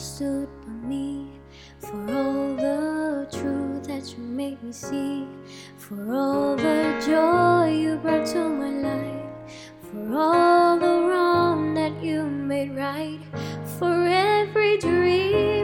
stood by me, for all the truth that you made me see, for all the joy you brought to my life, for all the wrong that you made right, for every dream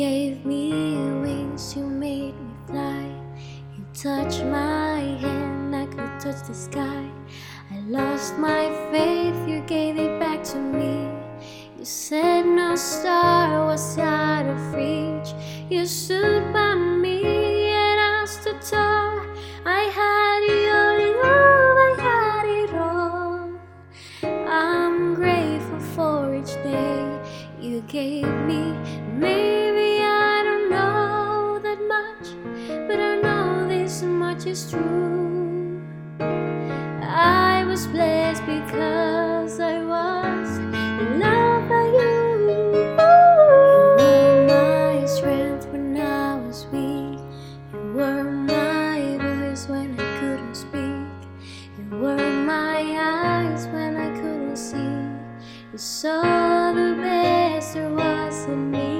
gave me wings, you made me fly. You touched my hand, I could touch the sky. I lost my faith, you gave it back to me. You said no star was out of reach. You stood by me and I stood tall. I had your love, I had it all. I'm grateful for each day you gave me. Maybe this much is true. I was blessed because I was loved by you. You were my strength when I was weak. You were my voice when I couldn't speak. You were my eyes when I couldn't see. You saw the best there was in me,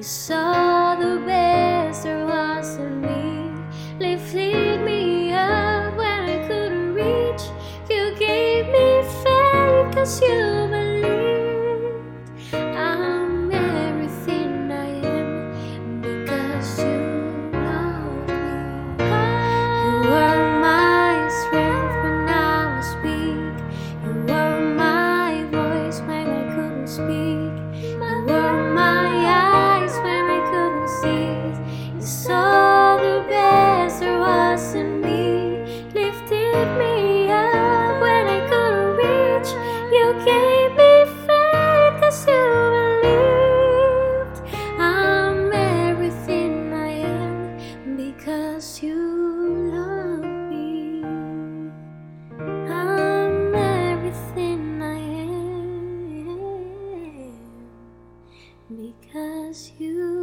You saw the best there was in me, lifted me up when I couldn't reach. You gave me faith 'cause you believed. I'm everything I am because you love me. You were my strength when I was weak. You were my voice when I couldn't speak. Am